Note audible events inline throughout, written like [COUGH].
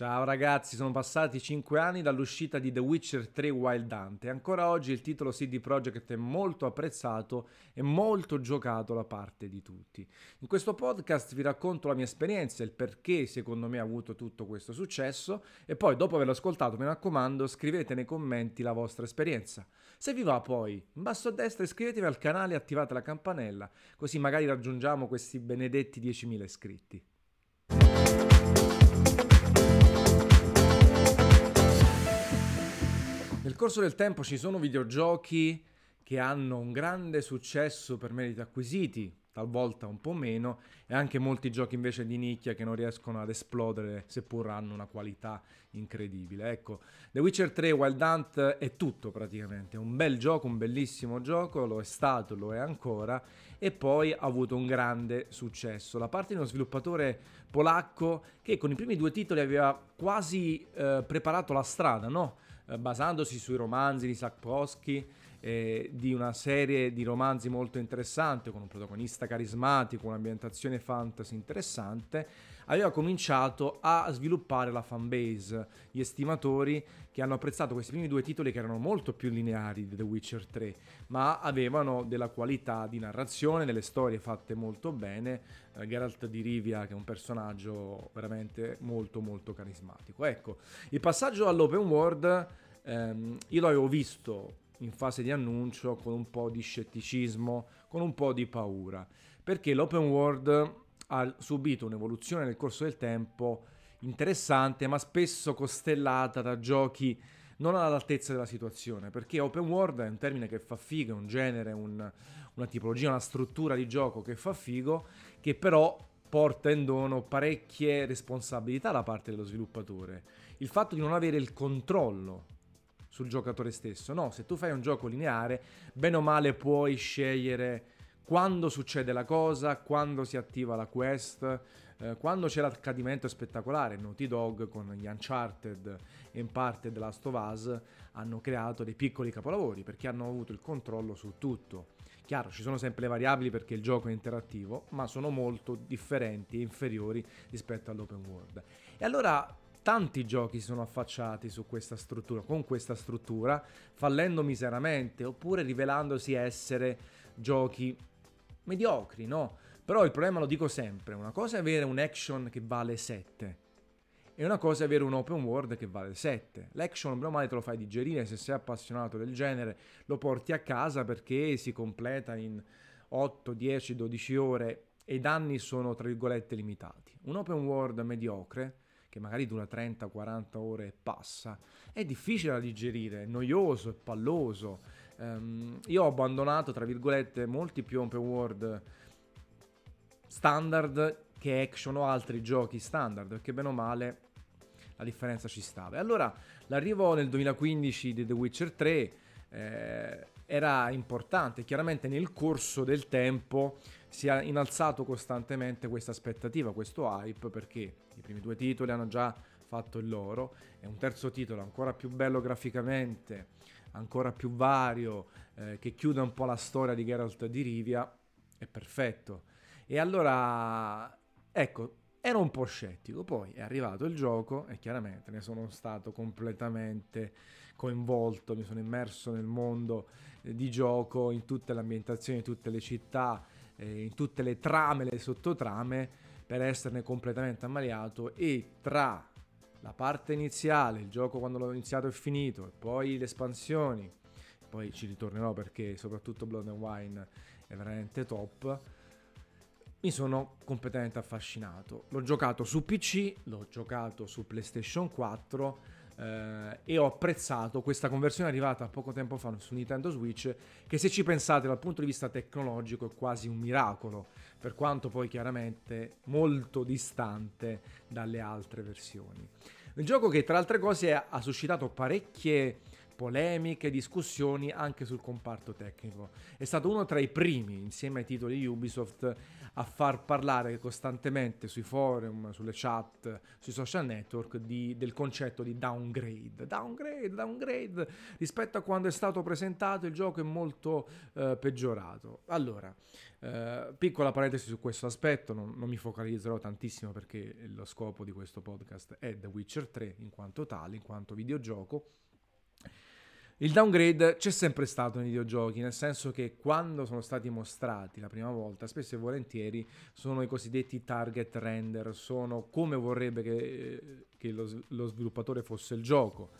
Ciao ragazzi, sono passati 5 anni dall'uscita di The Witcher 3 Wild Hunt e ancora oggi il titolo CD Projekt è molto apprezzato e molto giocato da parte di tutti. In questo podcast vi racconto la mia esperienza, il perché secondo me ha avuto tutto questo successo e poi dopo averlo ascoltato mi raccomando scrivete nei commenti la vostra esperienza. Se vi va poi, in basso a destra iscrivetevi al canale e attivate la campanella, così magari raggiungiamo questi benedetti 10.000 iscritti. Nel corso del tempo ci sono videogiochi che hanno un grande successo per meriti acquisiti, talvolta un po' meno, e anche molti giochi invece di nicchia che non riescono ad esplodere seppur hanno una qualità incredibile. Ecco, The Witcher 3 Wild Hunt è tutto praticamente, un bel gioco, un bellissimo gioco, lo è stato, lo è ancora, e poi ha avuto un grande successo. La parte di uno sviluppatore polacco che con i primi due titoli aveva quasi eh, preparato la strada, no? Eh, basandosi sui romanzi di Sapkowski, eh, di una serie di romanzi molto interessante, con un protagonista carismatico, un'ambientazione fantasy interessante, aveva cominciato a sviluppare la fanbase, gli estimatori che hanno apprezzato questi primi due titoli che erano molto più lineari di The Witcher 3, ma avevano della qualità di narrazione, delle storie fatte molto bene, eh, Geralt di Rivia che è un personaggio veramente molto molto carismatico. Ecco, il passaggio all'open world ehm, io l'avevo visto in fase di annuncio con un po' di scetticismo, con un po' di paura, perché l'open world ha subito un'evoluzione nel corso del tempo interessante, ma spesso costellata da giochi non all'altezza della situazione, perché open world è un termine che fa figo, è un genere, un, una tipologia, una struttura di gioco che fa figo, che però porta in dono parecchie responsabilità da parte dello sviluppatore. Il fatto di non avere il controllo sul giocatore stesso. No, se tu fai un gioco lineare, bene o male puoi scegliere quando succede la cosa, quando si attiva la quest, eh, quando c'è l'accadimento spettacolare. Naughty Dog con gli Uncharted e in parte The Last of Us hanno creato dei piccoli capolavori perché hanno avuto il controllo su tutto. Chiaro, ci sono sempre le variabili perché il gioco è interattivo, ma sono molto differenti e inferiori rispetto all'open world. E allora tanti giochi si sono affacciati su questa struttura, con questa struttura, fallendo miseramente oppure rivelandosi essere giochi mediocri, no? Però il problema lo dico sempre, una cosa è avere un action che vale 7 e una cosa è avere un open world che vale 7. L'action, bene o male, te lo fai digerire, se sei appassionato del genere lo porti a casa perché si completa in 8, 10, 12 ore e i danni sono, tra virgolette, limitati. Un open world mediocre che magari dura 30-40 ore e passa, è difficile da digerire, è noioso, è palloso. Um, io ho abbandonato, tra virgolette, molti più open world standard che action o altri giochi standard, perché bene o male la differenza ci stava. E allora l'arrivo nel 2015 di The Witcher 3 eh, era importante. Chiaramente nel corso del tempo si è innalzato costantemente questa aspettativa, questo hype, perché primi due titoli hanno già fatto il loro. E un terzo titolo ancora più bello graficamente, ancora più vario, eh, che chiude un po' la storia di Geralt di Rivia, è perfetto. E allora, ecco, ero un po' scettico, poi è arrivato il gioco e chiaramente ne sono stato completamente coinvolto, mi sono immerso nel mondo eh, di gioco, in tutte le ambientazioni, in tutte le città, eh, in tutte le trame, le sottotrame, per esserne completamente ammaliato e tra la parte iniziale, il gioco quando l'ho iniziato e finito, e poi le espansioni, poi ci ritornerò perché soprattutto Blood and Wine è veramente top mi sono completamente affascinato. L'ho giocato su PC, l'ho giocato su PlayStation 4 eh, e ho apprezzato questa conversione arrivata poco tempo fa su Nintendo Switch che se ci pensate dal punto di vista tecnologico è quasi un miracolo, per quanto poi chiaramente molto distante dalle altre versioni. Un gioco che tra altre cose ha suscitato parecchie polemiche, discussioni anche sul comparto tecnico. È stato uno tra i primi, insieme ai titoli Ubisoft, a far parlare costantemente sui forum, sulle chat, sui social network di, del concetto di downgrade. Downgrade, downgrade. Rispetto a quando è stato presentato il gioco è molto eh, peggiorato. Allora, eh, piccola parentesi su questo aspetto, non, non, mi focalizzerò tantissimo perché lo scopo di questo podcast è The Witcher 3 in quanto tale, in quanto videogioco. Il downgrade c'è sempre stato nei videogiochi, nel senso che quando sono stati mostrati la prima volta, spesso e volentieri sono i cosiddetti target render, sono come vorrebbe che, che lo, lo, sviluppatore fosse il gioco,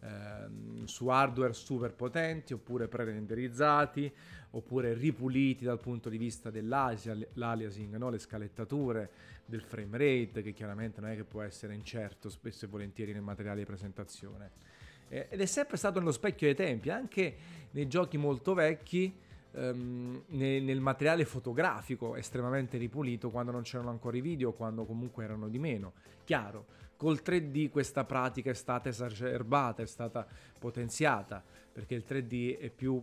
eh, su hardware super potenti oppure pre-renderizzati, oppure ripuliti dal punto di vista dell'aliasing, no? le scalettature, del frame rate, che chiaramente non è che può essere incerto spesso e volentieri nel materiale di presentazione ed è sempre stato nello specchio dei tempi, anche nei giochi molto vecchi, ehm, nel, nel, materiale fotografico estremamente ripulito quando non c'erano ancora i video, quando comunque erano di meno. Chiaro, col 3D questa pratica è stata esacerbata, è stata potenziata, perché il 3D è più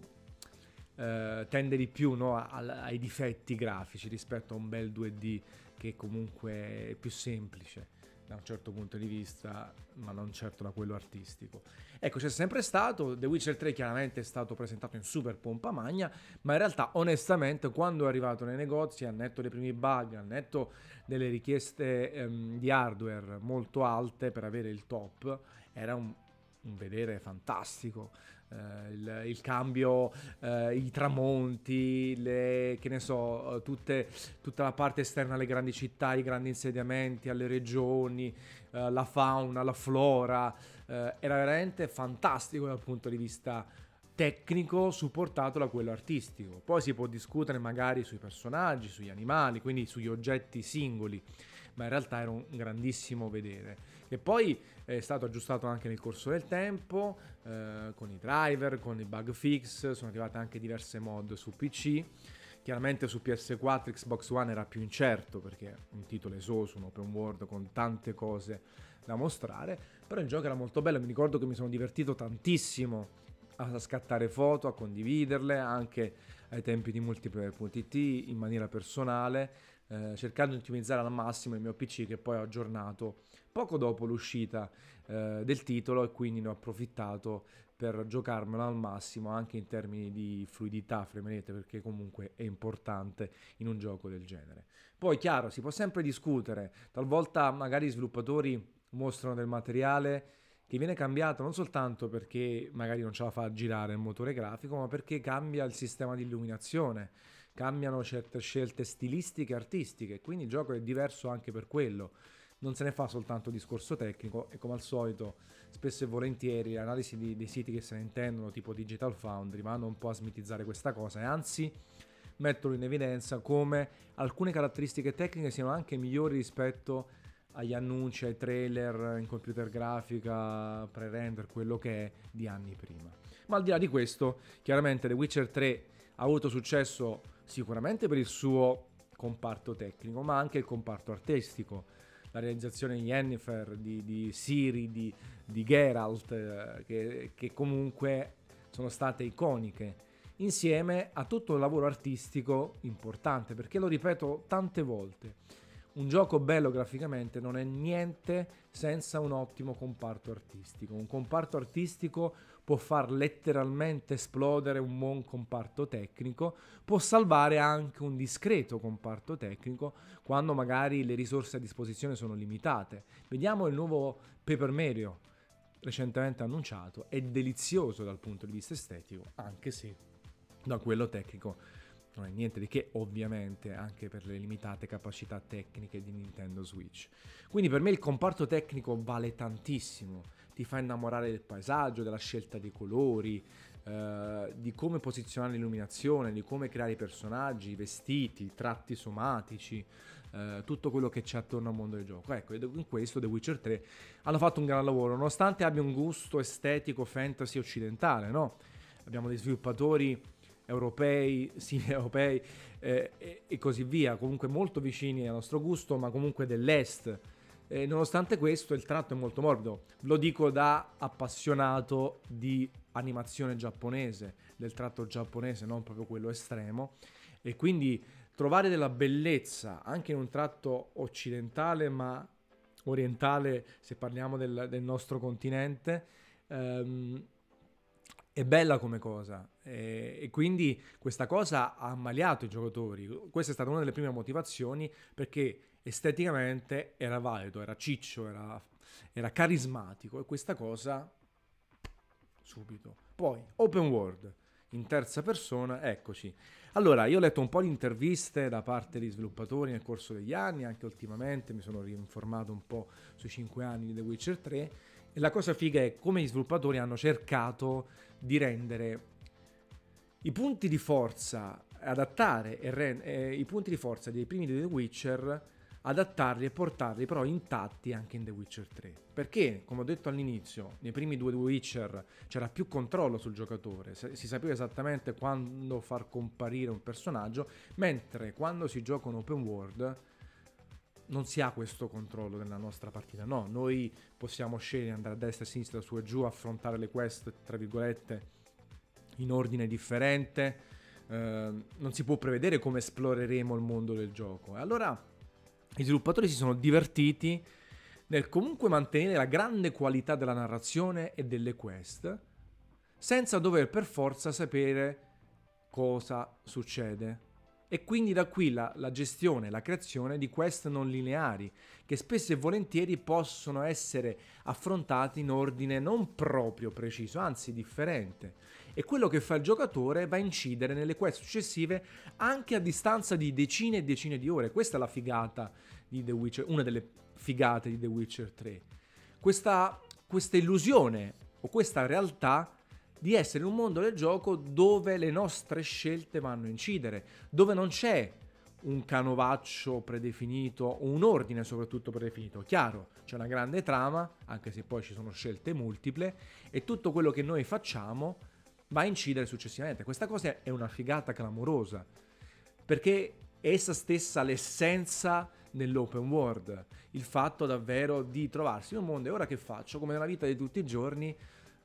Uh, tende di più no, ai, ai difetti grafici rispetto a un bel 2D che comunque è più semplice da un certo punto di vista, ma non certo da quello artistico. Ecco, c'è sempre stato, The Witcher 3 chiaramente è stato presentato in super pompa magna, ma in realtà onestamente quando è arrivato nei negozi, al netto dei primi bug, al netto delle richieste ehm, di hardware molto alte per avere il top, era un, un vedere fantastico eh, il, il, cambio, eh, i tramonti, le, che ne so, tutte, tutta la parte esterna alle grandi città, i grandi insediamenti, alle regioni, eh, la fauna, la flora, eh, era veramente fantastico dal punto di vista tecnico supportato da quello artistico. Poi si può discutere magari sui personaggi, sugli animali, quindi sugli oggetti singoli, ma in realtà era un grandissimo vedere. E poi è stato aggiustato anche nel corso del tempo, eh, con i driver, con i bug fix, sono arrivate anche diverse mod su PC. Chiaramente su PS4, Xbox One era più incerto perché un titolo esoso, un open world con tante cose da mostrare, però il gioco era molto bello, mi ricordo che mi sono divertito tantissimo a scattare foto, a condividerle anche ai tempi di multiplayer.it in maniera personale, eh, cercando di ottimizzare al massimo il mio PC che poi ho aggiornato poco dopo l'uscita eh, del titolo e quindi ne ho approfittato per giocarmelo al massimo anche in termini di fluidità, frame rate, perché comunque è importante in un gioco del genere. Poi chiaro, si può sempre discutere, talvolta magari i sviluppatori mostrano del materiale che viene cambiato non soltanto perché magari non ce la fa a girare il motore grafico, ma perché cambia il sistema di illuminazione, cambiano certe scelte stilistiche e artistiche, quindi il gioco è diverso anche per quello. Non se ne fa soltanto discorso tecnico e come al solito spesso e volentieri le analisi di, dei siti che se ne intendono tipo Digital Foundry vanno un po' a smitizzare questa cosa e anzi mettono in evidenza come alcune caratteristiche tecniche siano anche migliori rispetto agli annunci, ai trailer in computer grafica, pre-render, quello che è di anni prima. Ma al di là di questo, chiaramente The Witcher 3 ha avuto successo sicuramente per il suo comparto tecnico, ma anche il comparto artistico la realizzazione di Yennefer, di, di Siri, di, di Geralt, eh, che, che comunque sono state iconiche insieme a tutto il lavoro artistico importante, perché lo ripeto tante volte, un gioco bello graficamente non è niente senza un ottimo comparto artistico. Un comparto artistico può far letteralmente esplodere un buon comparto tecnico, può salvare anche un discreto comparto tecnico quando magari le risorse a disposizione sono limitate. Vediamo il nuovo Paper Mario recentemente annunciato, è delizioso dal punto di vista estetico, anche se da quello tecnico non è niente di che ovviamente anche per le limitate capacità tecniche di Nintendo Switch. Quindi per me il comparto tecnico vale tantissimo, ti fa innamorare del paesaggio, della scelta dei colori, eh, di come posizionare l'illuminazione, di come creare i personaggi, i vestiti, i tratti somatici, eh, tutto quello che c'è attorno al mondo del gioco. Ecco, in questo The Witcher 3 hanno fatto un gran lavoro, nonostante abbia un gusto estetico fantasy occidentale, no? Abbiamo dei sviluppatori europei, [LAUGHS] simili europei eh, e, così via, comunque molto vicini al nostro gusto, ma comunque dell'est. E nonostante questo il tratto è molto morbido, lo dico da appassionato di animazione giapponese, del tratto giapponese, non proprio quello estremo, e quindi trovare della bellezza anche in un tratto occidentale, ma orientale, se parliamo del, del nostro continente, ehm, è bella come cosa e, e, quindi questa cosa ha ammaliato i giocatori. Questa è stata una delle prime motivazioni perché esteticamente era valido, era ciccio, era, era carismatico e questa cosa subito. Poi, open world, in terza persona, eccoci. Allora, io ho letto un po' di interviste da parte degli sviluppatori nel corso degli anni, anche ultimamente mi sono rinformato un po' sui 5 anni di The Witcher 3 e la cosa figa è come gli sviluppatori hanno cercato di rendere i punti di forza, adattare rend- eh, i punti di forza dei primi di The Witcher adattarli e portarli però intatti anche in The Witcher 3. Perché, come ho detto all'inizio, nei primi due The Witcher c'era più controllo sul giocatore, si sapeva esattamente quando far comparire un personaggio, mentre quando si gioca un open world non si ha questo controllo nella nostra partita. No, noi possiamo scegliere andare a destra, a sinistra, su e giù, affrontare le quest, tra virgolette, in ordine differente. Eh, non si può prevedere come esploreremo il mondo del gioco. E allora gli sviluppatori si sono divertiti nel comunque mantenere la grande qualità della narrazione e delle quest, senza dover per forza sapere cosa succede. E quindi da qui la, la gestione, la creazione di quest non lineari, che spesso e volentieri possono essere affrontati in ordine non proprio preciso, anzi differente. E quello che fa il giocatore va a incidere nelle quest successive anche a distanza di decine e decine di ore. Questa è la figata di The Witcher, una delle figate di The Witcher 3. Questa, questa illusione o questa realtà di essere in un mondo del gioco dove le nostre scelte vanno a incidere, dove non c'è un canovaccio predefinito, un ordine soprattutto predefinito. Chiaro, c'è una grande trama, anche se poi ci sono scelte multiple, e tutto quello che noi facciamo va a incidere successivamente. Questa cosa è una figata clamorosa, perché è essa stessa l'essenza nell'open world, il fatto davvero di trovarsi in un mondo e ora che faccio, come nella vita di tutti i giorni,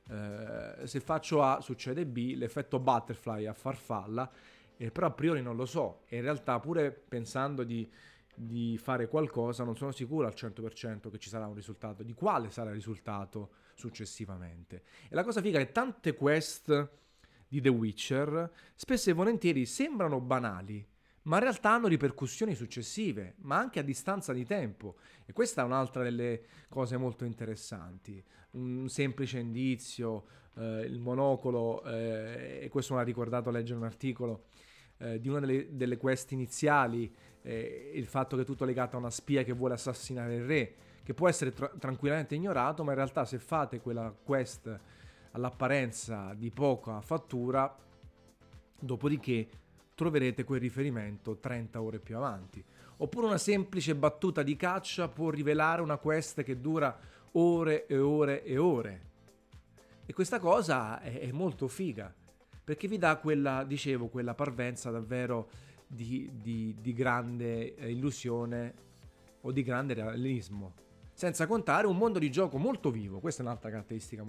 eh, se faccio A succede B, l'effetto butterfly a farfalla, eh, però a priori non lo so e in realtà pure pensando di, di fare qualcosa non sono sicuro al 100% che ci sarà un risultato, di quale sarà il risultato successivamente. E la cosa figa è che tante quest di The Witcher spesso e volentieri sembrano banali, ma in realtà hanno ripercussioni successive, ma anche a distanza di tempo. E questa è un'altra delle cose molto interessanti. Un semplice indizio, eh, il monocolo, eh, e questo mi ha ricordato leggere un articolo eh, di una delle, delle quest iniziali, eh, il fatto che è tutto legato a una spia che vuole assassinare il re, che può essere tra- tranquillamente ignorato, ma in realtà se fate quella quest all'apparenza di poca fattura, dopodiché troverete quel riferimento 30 ore più avanti. Oppure una semplice battuta di caccia può rivelare una quest che dura ore e ore e ore. E questa cosa è, molto figa, perché vi dà quella, dicevo, quella parvenza davvero di, di, di grande eh, illusione o di grande realismo. Senza contare un mondo di gioco molto vivo, questa è un'altra caratteristica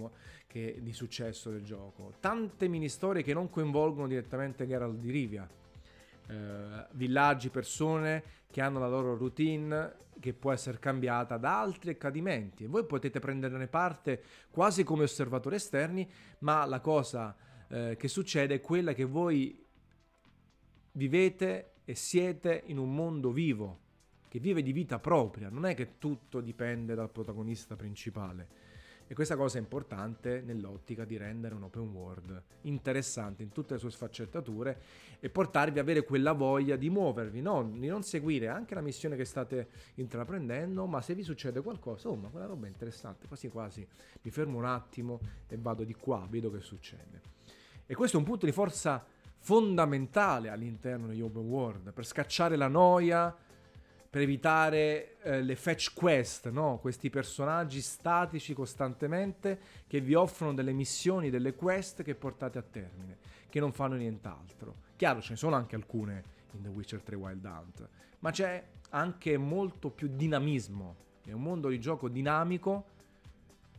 che, di successo del gioco. Tante mini storie che non coinvolgono direttamente Geralt di Rivia, eh, villaggi, persone che hanno la loro routine che può essere cambiata da altri accadimenti voi potete prenderne parte quasi come osservatori esterni, ma la cosa eh, che succede è quella che voi vivete e siete in un mondo vivo, che vive di vita propria, non è che tutto dipende dal protagonista principale. E questa cosa è importante nell'ottica di rendere un open world interessante in tutte le sue sfaccettature e portarvi ad avere quella voglia di muovervi, no? di non seguire anche la missione che state intraprendendo, ma se vi succede qualcosa, oh ma quella roba è interessante, quasi quasi mi fermo un attimo e vado di qua, vedo che succede. E questo è un punto di forza fondamentale all'interno degli open world, per scacciare la noia, per evitare eh, le fetch quest, no? questi personaggi statici costantemente che vi offrono delle missioni, delle quest che portate a termine, che non fanno nient'altro. Chiaro, ce ne sono anche alcune in The Witcher 3 Wild Hunt, ma c'è anche molto più dinamismo. È un mondo di gioco dinamico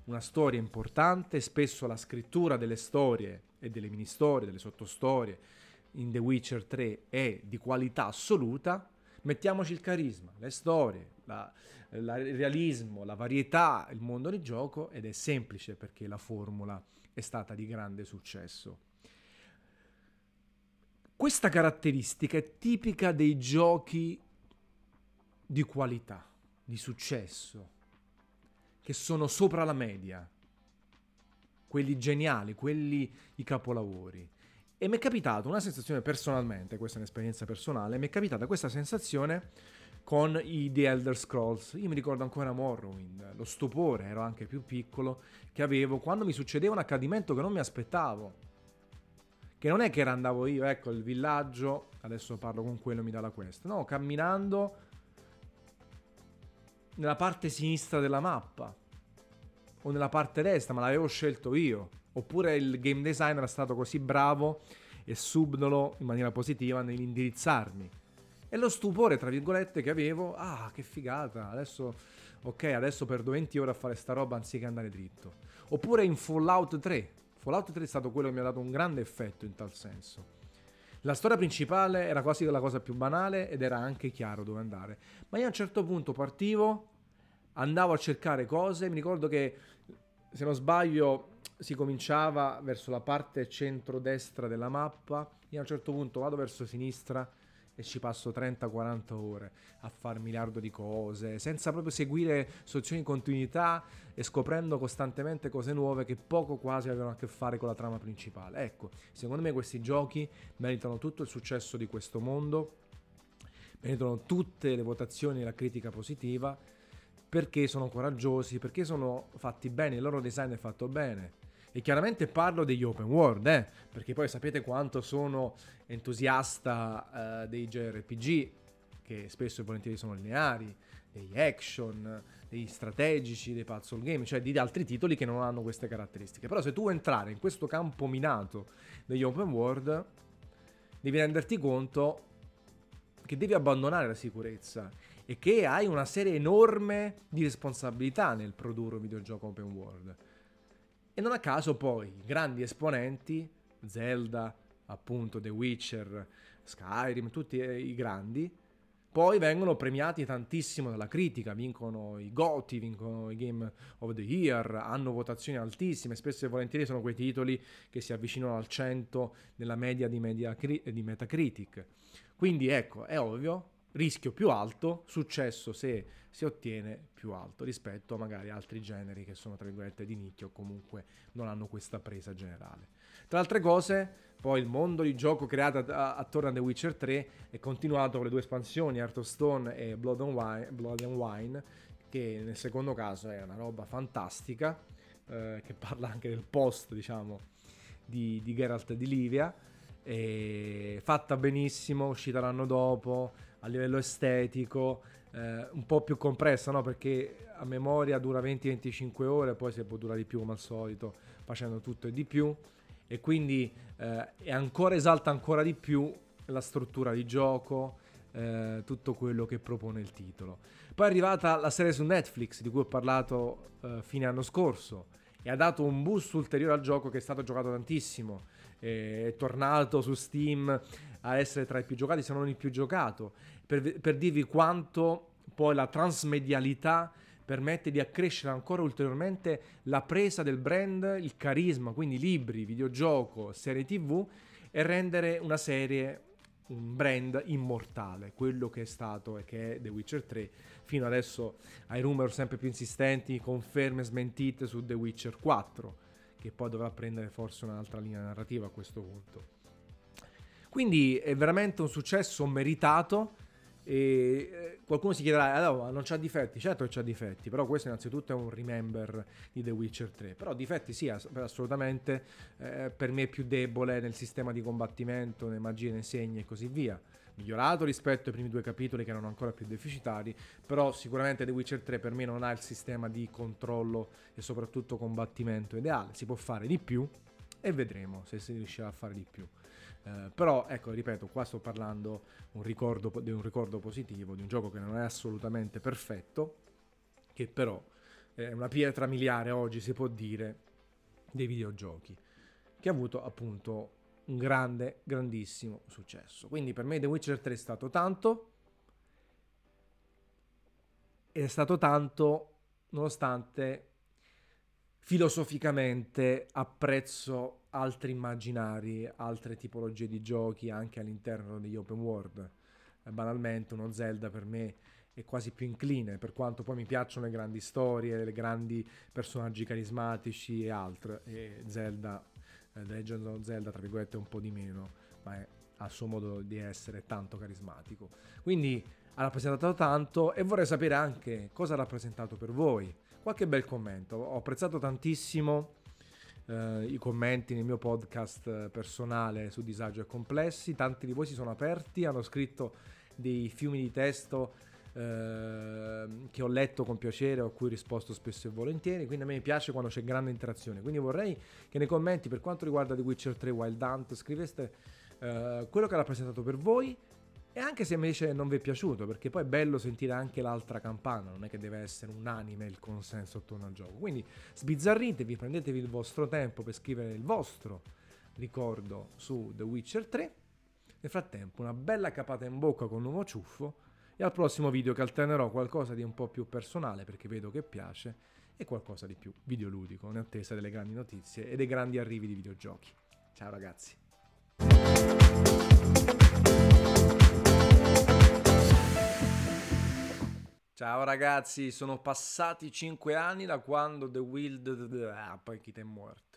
una storia importante, spesso la scrittura delle storie e delle mini storie, delle sottostorie in The Witcher 3 è di qualità assoluta, mettiamoci il carisma, le storie, la, la, il realismo, la varietà, il mondo di gioco ed è semplice perché la formula è stata di grande successo. Questa caratteristica è tipica dei giochi di qualità, di successo, che sono sopra la media, quelli geniali, quelli i capolavori. E mi è capitato una sensazione personalmente, questa è un'esperienza personale, mi è capitata questa sensazione con i The Elder Scrolls. Io mi ricordo ancora Morrowind, lo stupore, ero anche più piccolo, che avevo quando mi succedeva un accadimento che non mi aspettavo. Che non è che andavo io, ecco, il villaggio, adesso parlo con quello mi dà la quest. No, camminando nella parte sinistra della mappa o nella parte destra, ma l'avevo scelto io. Oppure il game designer è stato così bravo e subdolo in maniera positiva nell'indirizzarmi. E lo stupore, tra virgolette, che avevo, ah, che figata, adesso, ok, adesso perdo 20 ore a fare sta roba anziché andare dritto. Oppure in Fallout 3. Fallout 3 è stato quello che mi ha dato un grande effetto in tal senso. La storia principale era quasi la cosa più banale ed era anche chiaro dove andare. Ma io a un certo punto partivo, andavo a cercare cose, mi ricordo che se non sbaglio si cominciava verso la parte centro-destra della mappa, io a un certo punto vado verso sinistra e ci passo 30-40 ore a fare miliardo di cose, senza proprio seguire soluzioni di continuità e scoprendo costantemente cose nuove che poco quasi avevano a che fare con la trama principale. Ecco, secondo me questi giochi meritano tutto il successo di questo mondo, meritano tutte le votazioni e la critica positiva, perché sono coraggiosi, perché sono fatti bene, il loro design è fatto bene e chiaramente parlo degli open world, eh, perché poi sapete quanto sono entusiasta eh, dei JRPG, che spesso e volentieri sono lineari, degli action, dei strategici, dei puzzle game, cioè di altri titoli che non hanno queste caratteristiche. Però se tu vuoi entrare in questo campo minato degli open world, devi renderti conto che devi abbandonare la sicurezza e che hai una serie enorme di responsabilità nel produrre un videogioco open world. E non a caso poi grandi esponenti, Zelda, appunto The Witcher, Skyrim, tutti i grandi, poi vengono premiati tantissimo dalla critica, vincono i GOTY, vincono i Game of the Year, hanno votazioni altissime, spesso e volentieri sono quei titoli che si avvicinano al 100 nella media di, media di Metacritic. Quindi ecco, è ovvio, rischio più alto, successo se si ottiene più alto rispetto a magari altri generi che sono tra virgolette di nicchia o comunque non hanno questa presa generale. Tra altre cose, poi il mondo di gioco creato attorno a The Witcher 3 è continuato con le due espansioni Art of Stone e Blood and Wine, Blood and Wine che nel secondo caso è una roba fantastica eh, che parla anche del post diciamo di, di Geralt di Livia fatta benissimo, uscita l'anno dopo a livello estetico, eh, un po' più compressa, no? perché a memoria dura 20-25 ore, poi si può durare di più come al solito, facendo tutto e di più, e quindi eh, ancora, esalta ancora di più la struttura di gioco, eh, tutto quello che propone il titolo. Poi è arrivata la serie su Netflix di cui ho parlato eh, fine anno scorso e ha dato un boost ulteriore al gioco che è stato giocato tantissimo. È tornato su Steam a essere tra i più giocati, se non il più giocato per, per dirvi quanto poi la transmedialità permette di accrescere ancora ulteriormente la presa del brand, il carisma, quindi libri, videogioco, serie tv e rendere una serie un brand immortale, quello che è stato e che è The Witcher 3, fino adesso ai rumor sempre più insistenti, conferme smentite su The Witcher 4, che poi dovrà prendere forse un'altra linea narrativa a questo punto. Quindi è veramente un successo meritato e eh, qualcuno si chiederà, allora, non c'ha difetti? Certo che c'ha difetti, però questo innanzitutto è un remember di The Witcher 3. Però difetti sì, assolutamente, eh, per me è più debole nel sistema di combattimento, nelle magie, nei segni e così via. Migliorato rispetto ai primi due capitoli che erano ancora più deficitari, però sicuramente The Witcher 3 per me non ha il sistema di controllo e soprattutto combattimento ideale. Si può fare di più e vedremo se si riuscirà a fare di più. Eh, però ecco, ripeto, qua sto parlando un ricordo, di un ricordo positivo, di un gioco che non è assolutamente perfetto, che però è una pietra miliare oggi si può dire dei videogiochi, che ha avuto appunto un grande, grandissimo successo. Quindi per me The Witcher 3 è stato tanto, è stato tanto nonostante filosoficamente apprezzo altri immaginari, altre tipologie di giochi anche all'interno degli open world. Eh, banalmente uno Zelda per me è quasi più incline, per quanto poi mi piacciono le grandi storie, le grandi personaggi carismatici e altro. E Zelda, eh, The Legend of Zelda, tra virgolette, un po' di meno, ma è, ha il suo modo di essere tanto carismatico. Quindi ha rappresentato tanto e vorrei sapere anche cosa ha rappresentato per voi. Qualche bel commento, ho apprezzato tantissimo eh, i commenti nel mio podcast personale su Disagio e Complessi, tanti di voi si sono aperti, hanno scritto dei fiumi di testo eh, che ho letto con piacere, a cui ho risposto spesso e volentieri, quindi a me piace quando c'è grande interazione, quindi vorrei che nei commenti per quanto riguarda The Witcher 3 Wild Hunt scriveste eh, quello che ha rappresentato per voi e anche se invece non vi è piaciuto, perché poi è bello sentire anche l'altra campana, non è che deve essere unanime il consenso attorno al gioco. Quindi sbizzarritevi, prendetevi il vostro tempo per scrivere il vostro ricordo su The Witcher 3. Nel frattempo una bella capata in bocca con un nuovo ciuffo e al prossimo video che alternerò qualcosa di un po' più personale perché vedo che piace e qualcosa di più videoludico in attesa delle grandi notizie e dei grandi arrivi di videogiochi. Ciao ragazzi! Ciao ragazzi, sono passati 5 anni da quando The Wild... Ah, poi chi è morto.